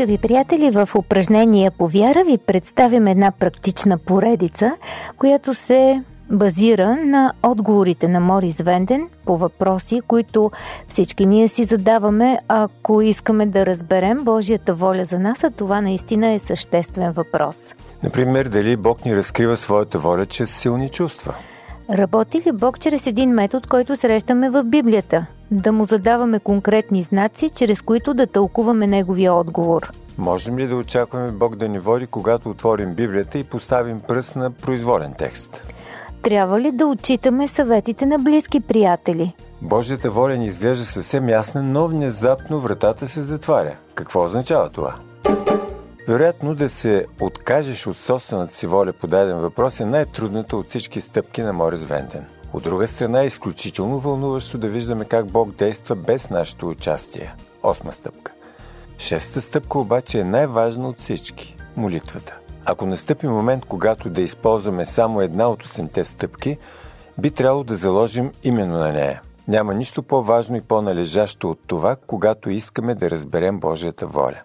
Скъпи приятели, в упражнение по вяра ви представим една практична поредица, която се базира на отговорите на Морис Венден по въпроси, които всички ние си задаваме, ако искаме да разберем Божията воля за нас, а това наистина е съществен въпрос. Например, дали Бог ни разкрива своята воля чрез силни чувства? Работи ли Бог чрез един метод, който срещаме в Библията? Да му задаваме конкретни знаци, чрез които да тълкуваме неговия отговор. Можем ли да очакваме Бог да ни води, когато отворим Библията и поставим пръст на произволен текст? Трябва ли да отчитаме съветите на близки приятели? Божията воля ни изглежда съвсем ясна, но внезапно вратата се затваря. Какво означава това? Вероятно да се откажеш от собствената си воля по даден въпрос е най-трудната от всички стъпки на Морис Вентен. От друга страна е изключително вълнуващо да виждаме как Бог действа без нашето участие. Осма стъпка. Шестата стъпка обаче е най-важна от всички – молитвата. Ако настъпи момент, когато да използваме само една от осемте стъпки, би трябвало да заложим именно на нея. Няма нищо по-важно и по-належащо от това, когато искаме да разберем Божията воля.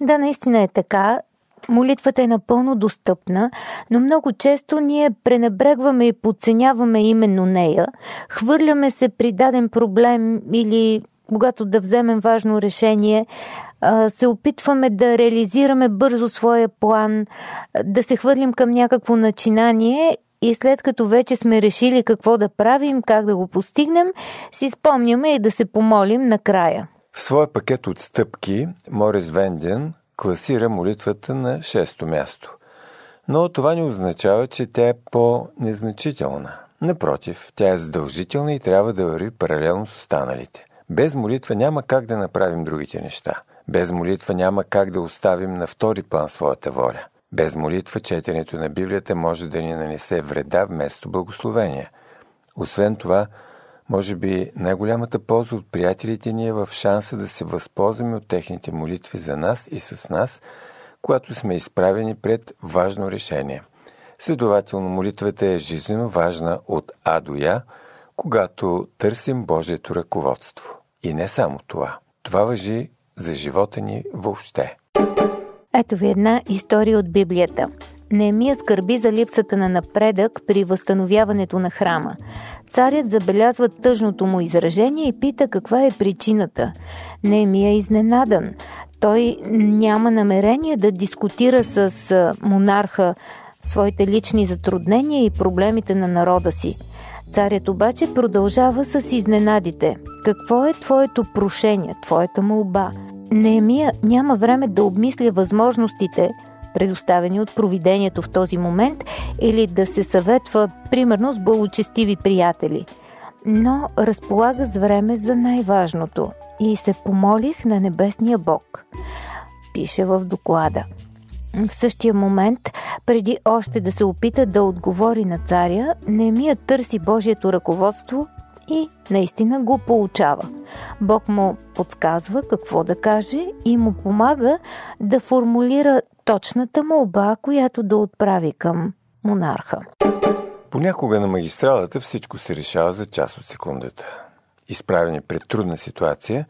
Да, наистина е така. Молитвата е напълно достъпна, но много често ние пренебрегваме и подценяваме именно нея. Хвърляме се при даден проблем или когато да вземем важно решение, се опитваме да реализираме бързо своя план, да се хвърлим към някакво начинание и след като вече сме решили какво да правим, как да го постигнем, си спомняме и да се помолим накрая. В своя пакет от стъпки Морис Венден класира молитвата на шесто място. Но това не означава, че тя е по-незначителна. Напротив, тя е задължителна и трябва да върви паралелно с останалите. Без молитва няма как да направим другите неща. Без молитва няма как да оставим на втори план своята воля. Без молитва четенето на Библията може да ни нанесе вреда вместо благословение. Освен това, може би най-голямата полза от приятелите ни е в шанса да се възползваме от техните молитви за нас и с нас, когато сме изправени пред важно решение. Следователно, молитвата е жизненно важна от А до Я, когато търсим Божието ръководство. И не само това. Това въжи за живота ни въобще. Ето ви една история от Библията. Неемия скърби за липсата на напредък при възстановяването на храма. Царят забелязва тъжното му изражение и пита каква е причината. Неемия е изненадан. Той няма намерение да дискутира с монарха своите лични затруднения и проблемите на народа си. Царят обаче продължава с изненадите. Какво е твоето прошение, твоята молба? Неемия няма време да обмисля възможностите, предоставени от провидението в този момент, или да се съветва, примерно, с благочестиви приятели. Но разполага с време за най-важното и се помолих на небесния Бог. Пише в доклада. В същия момент, преди още да се опита да отговори на царя, Немия търси Божието ръководство и наистина го получава. Бог му подсказва какво да каже и му помага да формулира точната молба, която да отправи към монарха. Понякога на магистралата всичко се решава за част от секундата. Изправени пред трудна ситуация,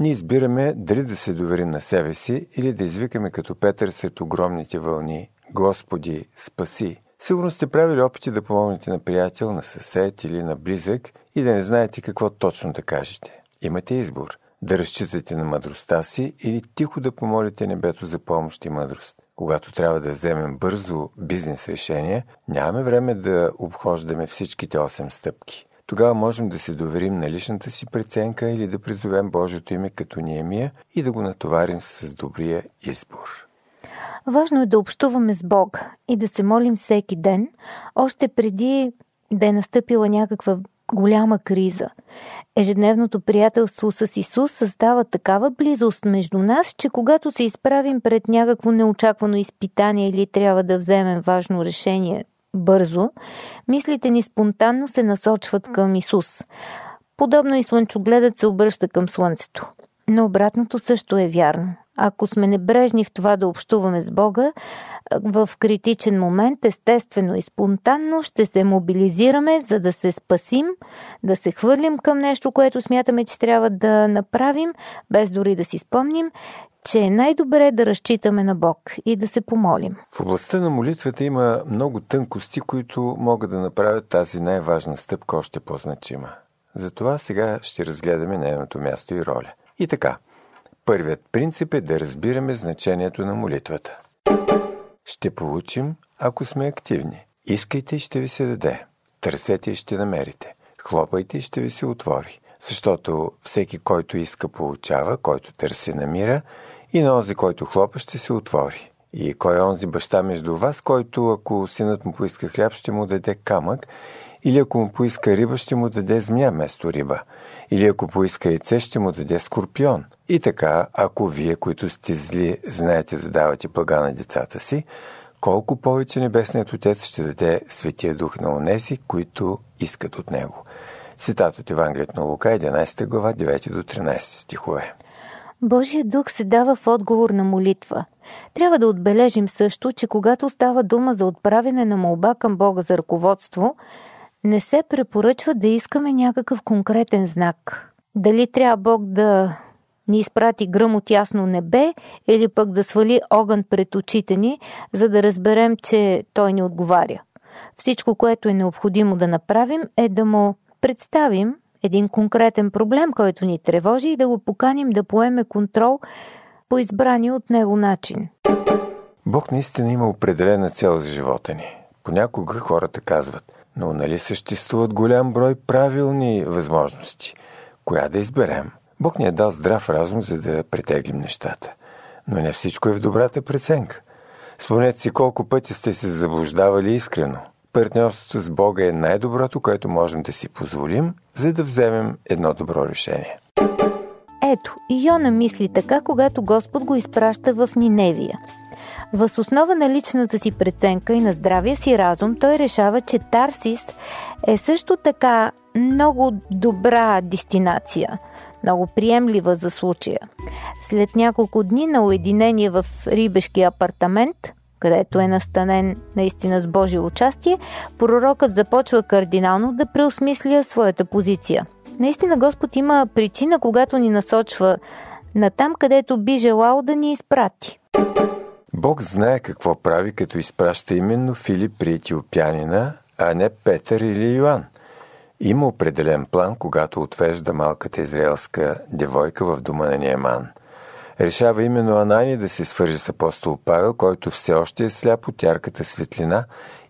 ние избираме дали да се доверим на себе си или да извикаме като Петър след огромните вълни Господи, спаси! Сигурно сте правили опити да помогнете на приятел, на съсед или на близък и да не знаете какво точно да кажете. Имате избор да разчитате на мъдростта си или тихо да помолите небето за помощ и мъдрост. Когато трябва да вземем бързо бизнес решение, нямаме време да обхождаме всичките 8 стъпки. Тогава можем да се доверим на личната си преценка или да призовем Божието име като Ниемия и да го натоварим с добрия избор. Важно е да общуваме с Бог и да се молим всеки ден, още преди да е настъпила някаква голяма криза. Ежедневното приятелство с Исус създава такава близост между нас, че когато се изправим пред някакво неочаквано изпитание или трябва да вземем важно решение, бързо, мислите ни спонтанно се насочват към Исус. Подобно и слънчогледът се обръща към Слънцето. Но обратното също е вярно. Ако сме небрежни в това да общуваме с Бога, в критичен момент, естествено и спонтанно, ще се мобилизираме, за да се спасим, да се хвърлим към нещо, което смятаме, че трябва да направим, без дори да си спомним, че е най-добре да разчитаме на Бог и да се помолим. В областта на молитвата има много тънкости, които могат да направят тази най-важна стъпка още по-значима. Затова сега ще разгледаме нейното място и роля. И така, първият принцип е да разбираме значението на молитвата. Ще получим, ако сме активни. Искайте и ще ви се даде. Търсете и ще намерите. Хлопайте и ще ви се отвори. Защото всеки, който иска, получава, който търси, намира и на онзи, който хлопа, ще се отвори. И кой е онзи баща между вас, който, ако синът му поиска хляб, ще му даде камък, или ако му поиска риба, ще му даде змия вместо риба, или ако поиска яйце, ще му даде скорпион. И така, ако вие, които сте зли, знаете да давате блага на децата си, колко повече Небесният Отец ще даде Светия Дух на онези, които искат от Него. Цитат от Евангелието на Лука, 11 глава, 9 до 13 стихове. Божия дух се дава в отговор на молитва. Трябва да отбележим също, че когато става дума за отправяне на молба към Бога за ръководство, не се препоръчва да искаме някакъв конкретен знак. Дали трябва Бог да ни изпрати гръм от ясно небе или пък да свали огън пред очите ни, за да разберем, че Той ни отговаря. Всичко, което е необходимо да направим, е да му представим един конкретен проблем, който ни тревожи и да го поканим да поеме контрол по избрани от него начин. Бог наистина има определена цел за живота ни. Понякога хората казват, но нали съществуват голям брой правилни възможности? Коя да изберем? Бог ни е дал здрав разум, за да претеглим нещата. Но не всичко е в добрата преценка. Спомнете си колко пъти сте се заблуждавали искрено. Партньорството с Бога е най-доброто, което можем да си позволим, за да вземем едно добро решение. Ето, Йона мисли така, когато Господ го изпраща в Ниневия. Въз основа на личната си преценка и на здравия си разум, той решава, че Тарсис е също така много добра дестинация, много приемлива за случая. След няколко дни на уединение в рибешкия апартамент, където е настанен наистина с Божие участие, пророкът започва кардинално да преосмисля своята позиция. Наистина Господ има причина, когато ни насочва на там, където би желал да ни изпрати. Бог знае какво прави, като изпраща именно Филип при етиопянина, а не Петър или Йоан. Има определен план, когато отвежда малката израелска девойка в дома на Ниеман. Решава именно Анани да се свържи с апостол Павел, който все още е сляп от ярката светлина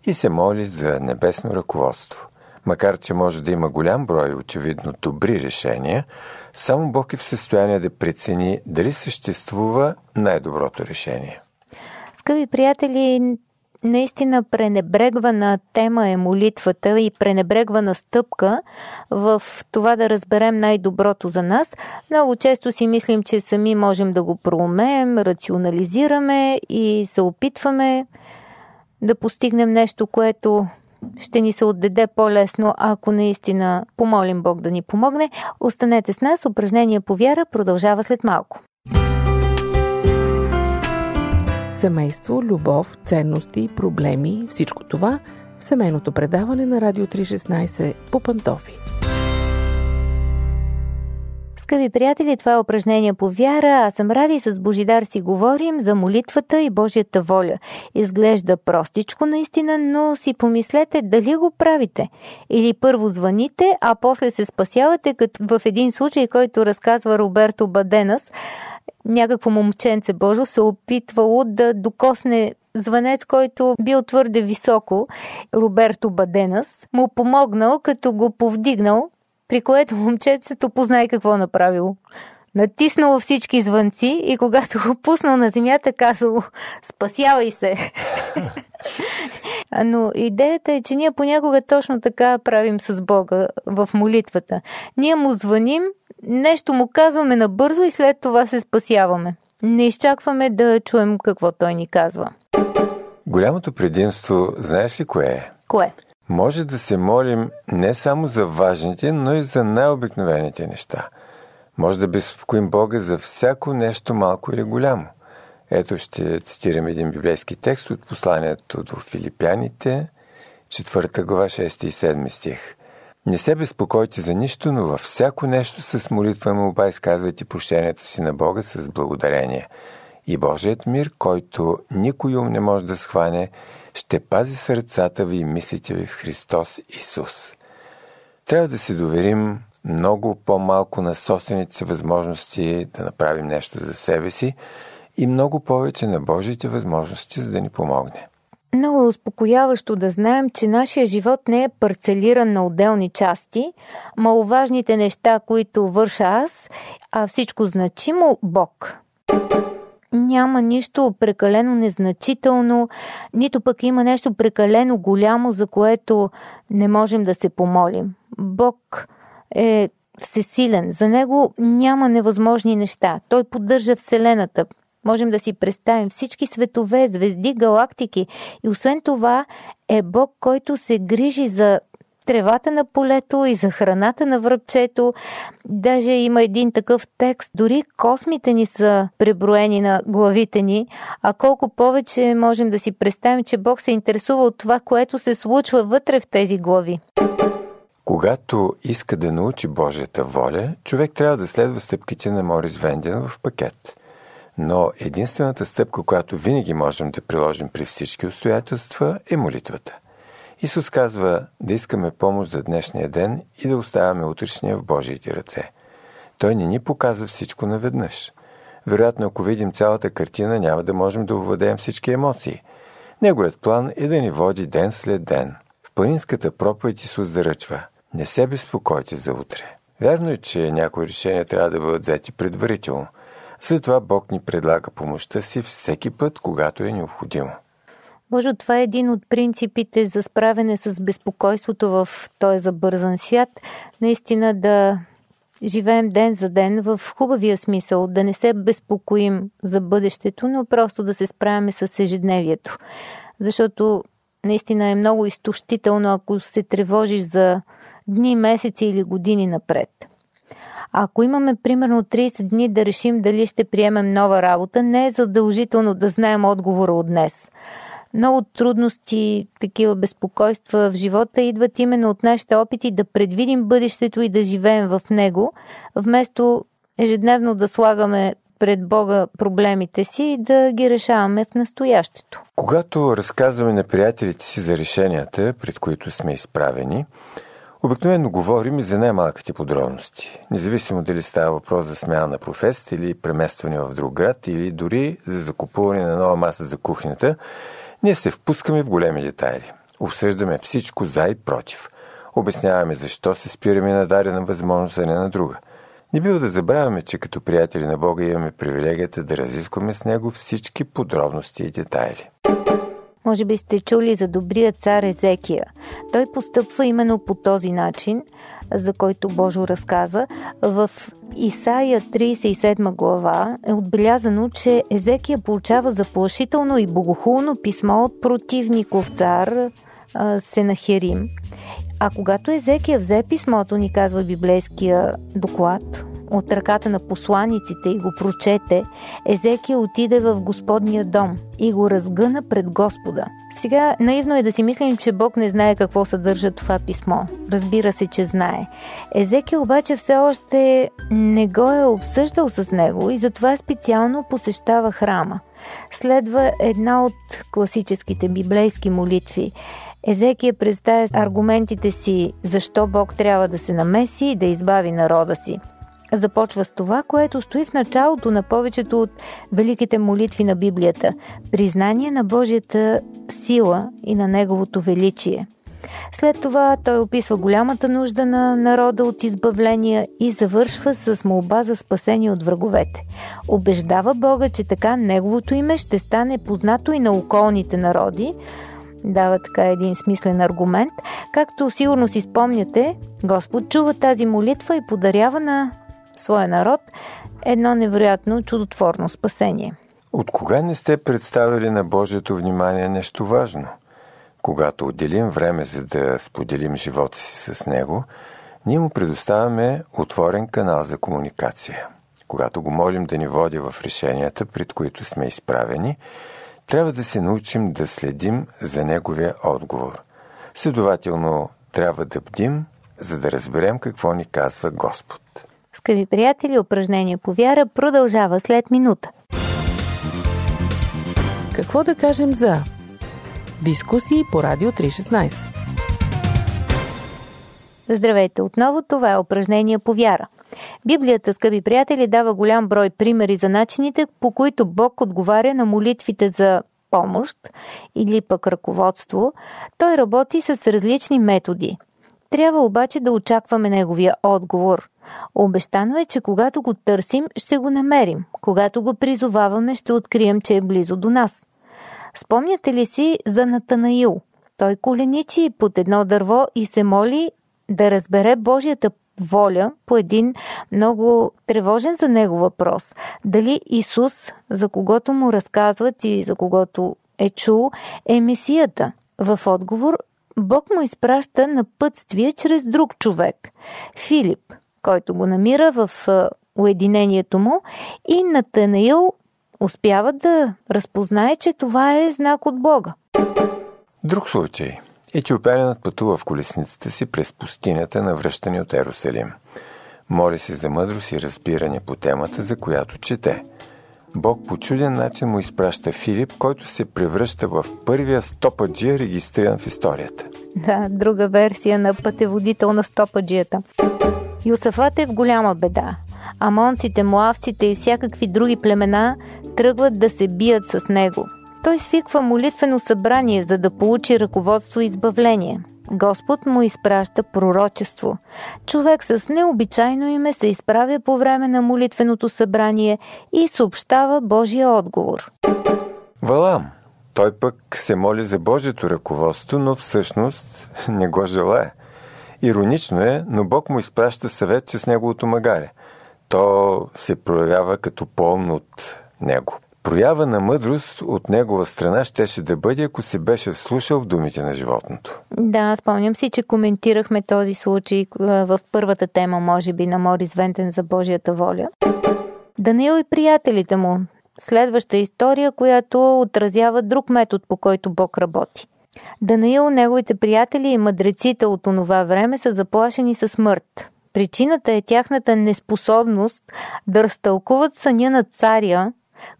и се моли за небесно ръководство. Макар, че може да има голям брой очевидно добри решения, само Бог е в състояние да прецени дали съществува най-доброто решение. Скъпи приятели, наистина пренебрегвана тема е молитвата и пренебрегвана стъпка в това да разберем най-доброто за нас. Много често си мислим, че сами можем да го проумеем, рационализираме и се опитваме да постигнем нещо, което ще ни се отдаде по-лесно, ако наистина помолим Бог да ни помогне. Останете с нас, упражнение по вяра продължава след малко. Семейство, любов, ценности, проблеми, всичко това в семейното предаване на Радио 316 по Пантофи. Скъпи приятели, това е упражнение по вяра. Аз съм Ради с Божидар си говорим за молитвата и Божията воля. Изглежда простичко наистина, но си помислете дали го правите. Или първо звъните, а после се спасявате, като в един случай, който разказва Роберто Баденас, някакво момченце Божо се опитвало да докосне звънец, който бил твърде високо, Роберто Баденас, му помогнал, като го повдигнал, при което момченцето познай какво направило. Натиснало всички звънци и когато го пуснал на земята, казало спасявай се. Но идеята е, че ние понякога точно така правим с Бога в молитвата. Ние му звъним, нещо му казваме набързо и след това се спасяваме. Не изчакваме да чуем какво той ни казва. Голямото предимство, знаеш ли кое е? Кое? Може да се молим не само за важните, но и за най-обикновените неща. Може да безпокоим Бога за всяко нещо малко или голямо. Ето ще цитирам един библейски текст от посланието до филипяните, 4 глава 6 и 7 стих. Не се безпокойте за нищо, но във всяко нещо с молитва молба изказвайте прощението си на Бога с благодарение. И Божият мир, който никой ум не може да схване, ще пази сърцата ви и мислите ви в Христос Исус. Трябва да се доверим много по-малко на собствените си възможности да направим нещо за себе си и много повече на Божиите възможности, за да ни помогне. Много е успокояващо да знаем, че нашия живот не е парцелиран на отделни части, маловажните неща, които върша аз, а всичко значимо Бог. Няма нищо прекалено незначително, нито пък има нещо прекалено голямо, за което не можем да се помолим. Бог е всесилен. За него няма невъзможни неща. Той поддържа Вселената, Можем да си представим всички светове, звезди, галактики. И освен това е Бог, който се грижи за тревата на полето и за храната на връбчето. Даже има един такъв текст. Дори космите ни са преброени на главите ни, а колко повече можем да си представим, че Бог се интересува от това, което се случва вътре в тези глави. Когато иска да научи Божията воля, човек трябва да следва стъпките на Морис Венден в пакет – но единствената стъпка, която винаги можем да приложим при всички обстоятелства, е молитвата. Исус казва да искаме помощ за днешния ден и да оставяме утрешния в Божиите ръце. Той не ни показва всичко наведнъж. Вероятно, ако видим цялата картина, няма да можем да овладеем всички емоции. Неговият план е да ни води ден след ден. В планинската проповед Исус заръчва – не се безпокойте за утре. Вярно е, че някои решения трябва да бъдат взети предварително – затова Бог ни предлага помощта си всеки път, когато е необходимо. Боже, това е един от принципите за справяне с безпокойството в този забързан свят. Наистина да живеем ден за ден в хубавия смисъл, да не се безпокоим за бъдещето, но просто да се справяме с ежедневието. Защото наистина е много изтощително, ако се тревожиш за дни, месеци или години напред. Ако имаме примерно 30 дни да решим дали ще приемем нова работа, не е задължително да знаем отговора от днес. Много трудности, такива безпокойства в живота идват именно от нашите опити да предвидим бъдещето и да живеем в него, вместо ежедневно да слагаме пред Бога проблемите си и да ги решаваме в настоящето. Когато разказваме на приятелите си за решенията, пред които сме изправени, Обикновено говорим и за най-малките подробности, независимо дали става въпрос за смяна на професията или преместване в друг град или дори за закупуване на нова маса за кухнята, ние се впускаме в големи детайли. Обсъждаме всичко за и против. Обясняваме защо се спираме на дадена възможност, а не на друга. Не бива да забравяме, че като приятели на Бога имаме привилегията да разискваме с Него всички подробности и детайли. Може би сте чули за добрия цар Езекия. Той постъпва именно по този начин, за който Божо разказа. В Исаия 37 глава е отбелязано, че Езекия получава заплашително и богохулно писмо от противников цар Сенахерим. А когато Езекия взе писмото, ни казва библейския доклад, от ръката на посланиците и го прочете, Езекия отиде в Господния дом и го разгъна пред Господа. Сега наивно е да си мислим, че Бог не знае какво съдържа това писмо. Разбира се, че знае. Езекия обаче все още не го е обсъждал с него и затова специално посещава храма. Следва една от класическите библейски молитви – Езекия представя аргументите си защо Бог трябва да се намеси и да избави народа си. Започва с това, което стои в началото на повечето от великите молитви на Библията – признание на Божията сила и на Неговото величие. След това той описва голямата нужда на народа от избавления и завършва с молба за спасение от враговете. Обеждава Бога, че така Неговото име ще стане познато и на околните народи, дава така един смислен аргумент. Както сигурно си спомняте, Господ чува тази молитва и подарява на своя народ едно невероятно чудотворно спасение. От кога не сте представили на Божието внимание нещо важно? когато отделим време за да споделим живота си с Него, ние му предоставяме отворен канал за комуникация. Когато го молим да ни води в решенията, пред които сме изправени, трябва да се научим да следим за неговия отговор. Следователно, трябва да бдим, за да разберем какво ни казва Господ. Скъпи приятели, упражнение по вяра продължава след минута. Какво да кажем за дискусии по Радио 316? Здравейте отново, това е упражнение по вяра. Библията, скъпи приятели, дава голям брой примери за начините, по които Бог отговаря на молитвите за помощ или пък ръководство. Той работи с различни методи. Трябва обаче да очакваме неговия отговор. Обещано е, че когато го търсим, ще го намерим. Когато го призоваваме, ще открием, че е близо до нас. Спомняте ли си за Натанаил? Той коленичи под едно дърво и се моли да разбере Божията воля по един много тревожен за него въпрос. Дали Исус, за когото му разказват и за когото е чул, е Месията? В отговор Бог му изпраща на пътствие чрез друг човек – Филип, който го намира в уединението му и Натанаил успява да разпознае, че това е знак от Бога. Друг случай – Етиопянинът пътува в колесницата си през пустинята на връщане от Ерусалим. Моли се за мъдрост и разбиране по темата, за която чете. Бог по чуден начин му изпраща Филип, който се превръща в първия стопаджия, регистриран в историята. Да, друга версия на пътеводител на стопаджията. Юсафат е в голяма беда. Амонците, муавците и всякакви други племена тръгват да се бият с него – той свиква молитвено събрание, за да получи ръководство и избавление. Господ му изпраща пророчество. Човек с необичайно име се изправя по време на молитвеното събрание и съобщава Божия отговор. Валам. Той пък се моли за Божието ръководство, но всъщност не го желая. Иронично е, но Бог му изпраща съвет, че с неговото магаре. То се проявява като по от него. Проява на мъдрост от негова страна щеше да бъде, ако се беше вслушал в думите на животното. Да, спомням си, че коментирахме този случай в първата тема, може би, на Морис Вентен за Божията воля. Даниил и приятелите му. Следваща история, която отразява друг метод, по който Бог работи. Данаил, неговите приятели и мъдреците от онова време са заплашени със смърт. Причината е тяхната неспособност да разтълкуват съня на царя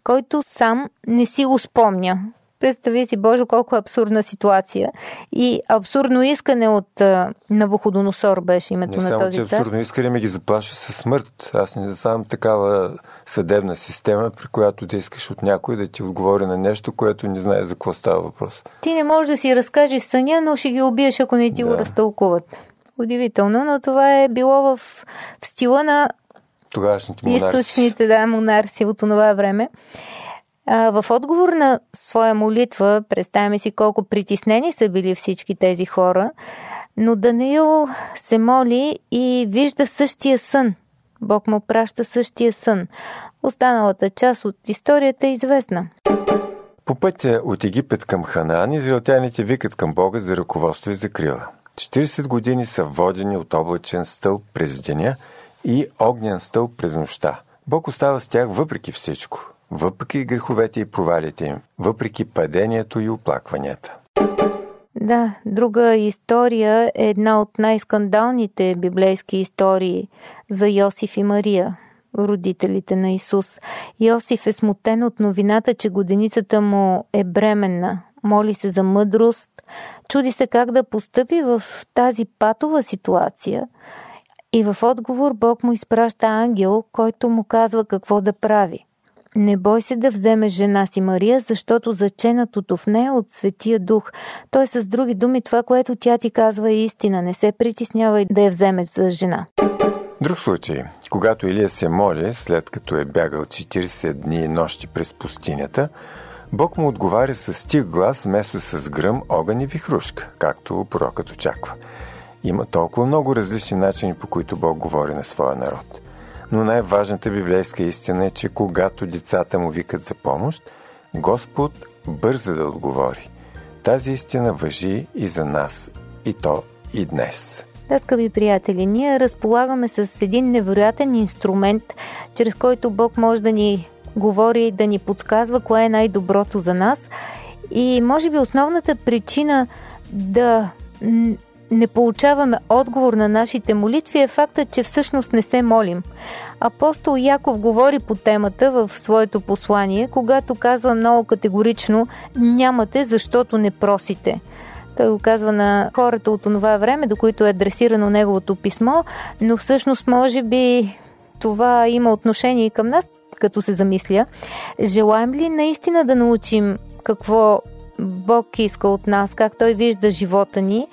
който сам не си го спомня. Представи си, Боже, колко е абсурдна ситуация. И абсурдно искане от Навуходоносор беше името не на само, този че абсурдно искане ми ги заплашва със смърт. Аз не знам такава съдебна система, при която да искаш от някой да ти отговори на нещо, което не знае за какво става въпрос. Ти не можеш да си разкажеш съня, но ще ги убиеш, ако не ти да. го разтълкуват. Удивително, но това е било в, в стила на тогавашните монарси. Източните, да, монарси от това време. А, в отговор на своя молитва, представяме си колко притеснени са били всички тези хора, но Даниил се моли и вижда същия сън. Бог му праща същия сън. Останалата част от историята е известна. По пътя от Египет към Ханаан, израелтяните викат към Бога за ръководство и закрила. 40 години са водени от облачен стълб през деня – и огнен стълб през нощта. Бог остава с тях въпреки всичко, въпреки греховете и провалите им, въпреки падението и оплакванията. Да, друга история е една от най-скандалните библейски истории за Йосиф и Мария, родителите на Исус. Йосиф е смутен от новината, че годеницата му е бременна. Моли се за мъдрост, чуди се как да постъпи в тази патова ситуация – и в отговор Бог му изпраща ангел, който му казва какво да прави. Не бой се да вземеш жена си Мария, защото заченатото в нея от Светия Дух. Той с други думи, това, което тя ти казва е истина. Не се притеснявай да я вземеш за жена. Друг случай. Когато Илия се моли, след като е бягал 40 дни и нощи през пустинята, Бог му отговаря с тих глас, вместо с гръм, огън и вихрушка, както пророкът очаква – има толкова много различни начини, по които Бог говори на своя народ. Но най-важната библейска истина е, че когато децата му викат за помощ, Господ бърза да отговори. тази истина въжи и за нас, и то и днес. Да, скъпи приятели, ние разполагаме с един невероятен инструмент, чрез който Бог може да ни говори, да ни подсказва кое е най-доброто за нас. И може би основната причина да не получаваме отговор на нашите молитви е фактът, че всъщност не се молим. Апостол Яков говори по темата в своето послание, когато казва много категорично нямате, защото не просите. Той го казва на хората от това време, до които е адресирано неговото писмо, но всъщност може би това има отношение и към нас, като се замисля. Желаем ли наистина да научим какво Бог иска от нас, как Той вижда живота ни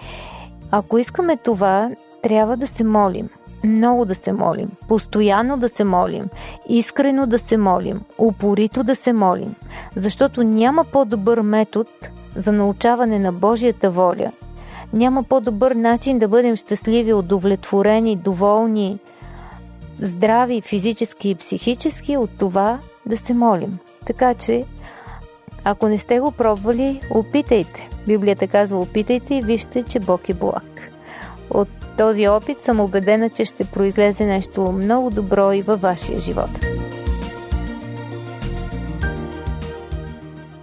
ако искаме това, трябва да се молим. Много да се молим, постоянно да се молим, искрено да се молим, упорито да се молим, защото няма по-добър метод за научаване на Божията воля. Няма по-добър начин да бъдем щастливи, удовлетворени, доволни, здрави физически и психически от това да се молим. Така че, ако не сте го пробвали, опитайте. Библията казва опитайте и вижте, че Бог е благ. От този опит съм убедена, че ще произлезе нещо много добро и във вашия живот.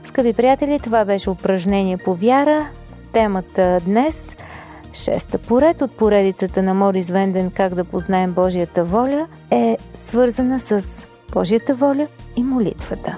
Скъпи приятели, това беше упражнение по вяра. Темата днес, шеста поред от поредицата на Морис Венден «Как да познаем Божията воля» е свързана с Божията воля и молитвата.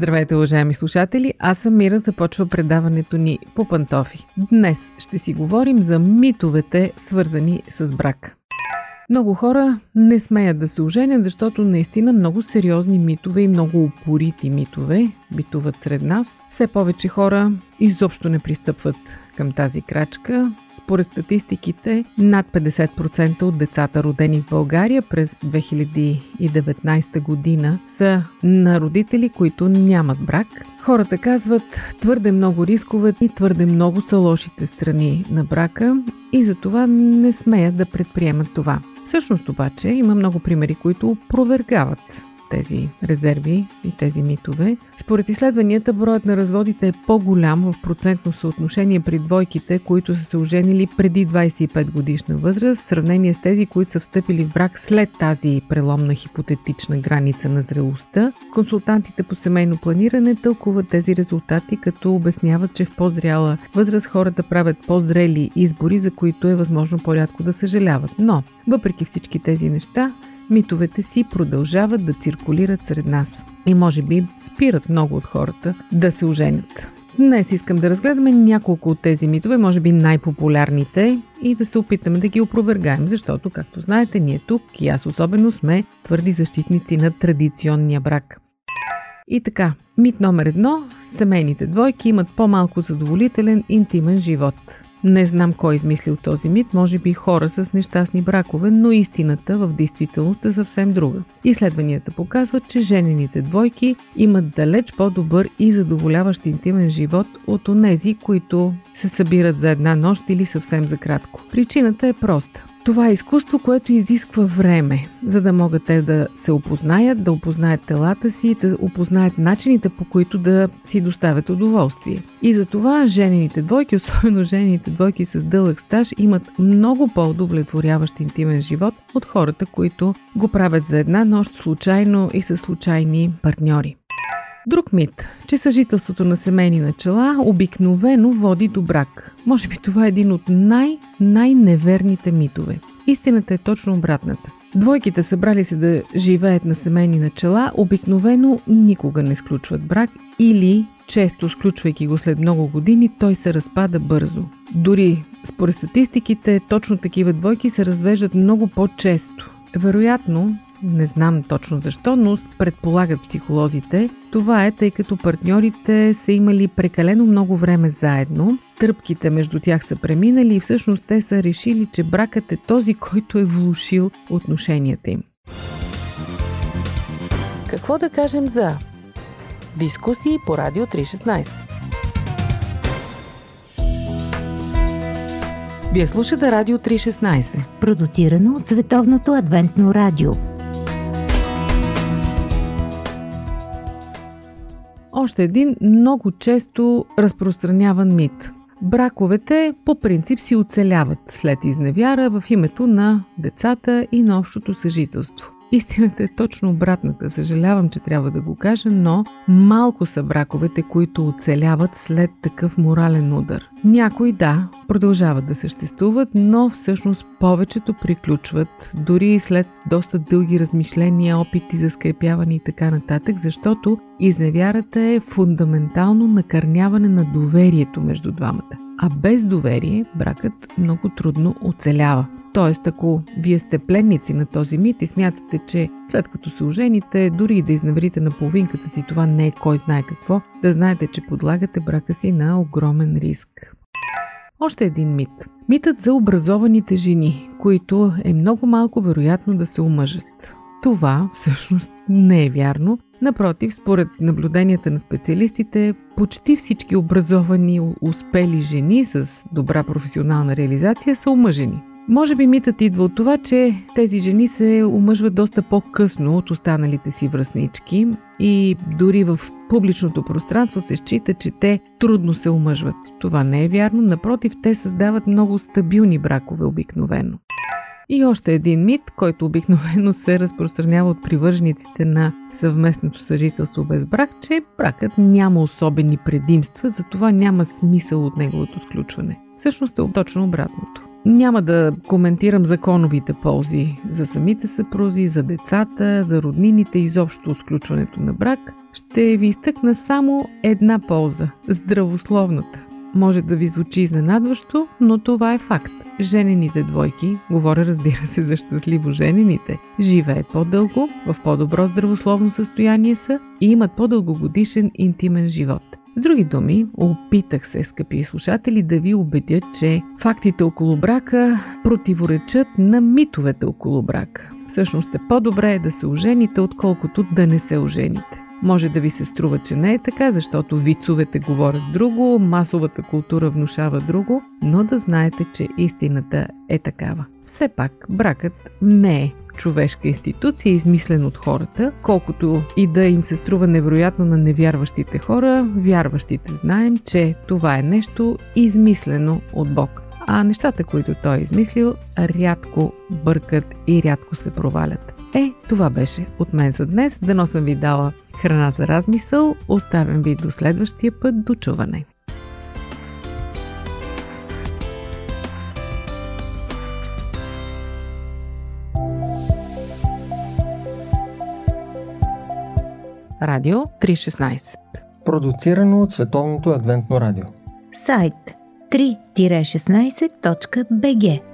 Здравейте, уважаеми слушатели! Аз съм Мира, започва предаването ни по пантофи. Днес ще си говорим за митовете, свързани с брак. Много хора не смеят да се оженят, защото наистина много сериозни митове и много упорити митове битуват сред нас. Все повече хора изобщо не пристъпват към тази крачка. Според статистиките, над 50% от децата родени в България през 2019 година са на родители, които нямат брак. Хората казват твърде много рискове и твърде много са лошите страни на брака и затова не смеят да предприемат това. Всъщност обаче има много примери, които опровергават тези резерви и тези митове. Според изследванията, броят на разводите е по-голям в процентно съотношение при двойките, които са се оженили преди 25 годишна възраст, в сравнение с тези, които са встъпили в брак след тази преломна хипотетична граница на зрелостта. Консултантите по семейно планиране тълкуват тези резултати, като обясняват, че в по-зряла възраст хората правят по-зрели избори, за които е възможно по-рядко да съжаляват. Но, въпреки всички тези неща, митовете си продължават да циркулират сред нас. И може би спират много от хората да се оженят. Днес искам да разгледаме няколко от тези митове, може би най-популярните, и да се опитаме да ги опровергаем, защото, както знаете, ние тук и аз особено сме твърди защитници на традиционния брак. И така, мит номер едно – семейните двойки имат по-малко задоволителен интимен живот – не знам кой измислил този мит, може би хора с нещастни бракове, но истината в действителност е съвсем друга. Изследванията показват, че женените двойки имат далеч по-добър и задоволяващ интимен живот от онези, които се събират за една нощ или съвсем за кратко. Причината е проста. Това е изкуство, което изисква време, за да могат те да се опознаят, да опознаят телата си, да опознаят начините по които да си доставят удоволствие. И затова женените двойки, особено женените двойки с дълъг стаж, имат много по-удовлетворяващ интимен живот от хората, които го правят за една нощ случайно и с случайни партньори. Друг мит, че съжителството на семейни начала обикновено води до брак. Може би това е един от най- най-неверните митове. Истината е точно обратната. Двойките събрали се да живеят на семейни начала, обикновено никога не сключват брак или често сключвайки го след много години, той се разпада бързо. Дори според статистиките, точно такива двойки се развеждат много по-често. Вероятно, не знам точно защо, но предполагат психолозите. Това е тъй като партньорите са имали прекалено много време заедно, тръпките между тях са преминали и всъщност те са решили, че бракът е този, който е влушил отношенията им. Какво да кажем за дискусии по Радио 316? Вие слушате Радио 316, продуцирано от Световното адвентно радио. Още един много често разпространяван мит. Браковете по принцип си оцеляват след изневяра в името на децата и на общото съжителство. Истината е точно обратната. Съжалявам, че трябва да го кажа, но малко са браковете, които оцеляват след такъв морален удар. Някои, да, продължават да съществуват, но всъщност повечето приключват, дори и след доста дълги размишления, опити за скрепяване и така нататък, защото изневярата е фундаментално накърняване на доверието между двамата. А без доверие бракът много трудно оцелява. Тоест, ако вие сте пленници на този мит и смятате, че след като се ожените, дори и да изневерите на половинката си, това не е кой знае какво, да знаете, че подлагате брака си на огромен риск. Още един мит. Митът за образованите жени, които е много малко вероятно да се омъжат. Това всъщност не е вярно. Напротив, според наблюденията на специалистите, почти всички образовани, успели жени с добра професионална реализация са омъжени. Може би митът идва от това, че тези жени се омъжват доста по-късно от останалите си връзнички и дори в публичното пространство се счита, че те трудно се омъжват. Това не е вярно, напротив, те създават много стабилни бракове обикновено. И още един мит, който обикновено се разпространява от привържениците на съвместното съжителство без брак, че бракът няма особени предимства, затова няма смисъл от неговото сключване. Всъщност е точно обратното. Няма да коментирам законовите ползи за самите съпрузи, за децата, за роднините, изобщо сключването на брак. Ще ви изтъкна само една полза – здравословната. Може да ви звучи изненадващо, но това е факт. Женените двойки, говоря разбира се за щастливо женените, живеят по-дълго, в по-добро здравословно състояние са и имат по-дългогодишен интимен живот. С други думи, опитах се, скъпи слушатели, да ви убедя, че фактите около брака противоречат на митовете около брака. Всъщност е по-добре да се ожените, отколкото да не се ожените. Може да ви се струва, че не е така, защото вицовете говорят друго, масовата култура внушава друго, но да знаете, че истината е такава. Все пак, бракът не е човешка институция, измислен от хората, колкото и да им се струва невероятно на невярващите хора, вярващите знаем, че това е нещо измислено от Бог. А нещата, които той е измислил, рядко бъркат и рядко се провалят. Е, това беше от мен за днес. Дано съм ви дала храна за размисъл. Оставям ви до следващия път. До чуване! Радио 316 Продуцирано от Световното адвентно радио. Сайт 3-16.bg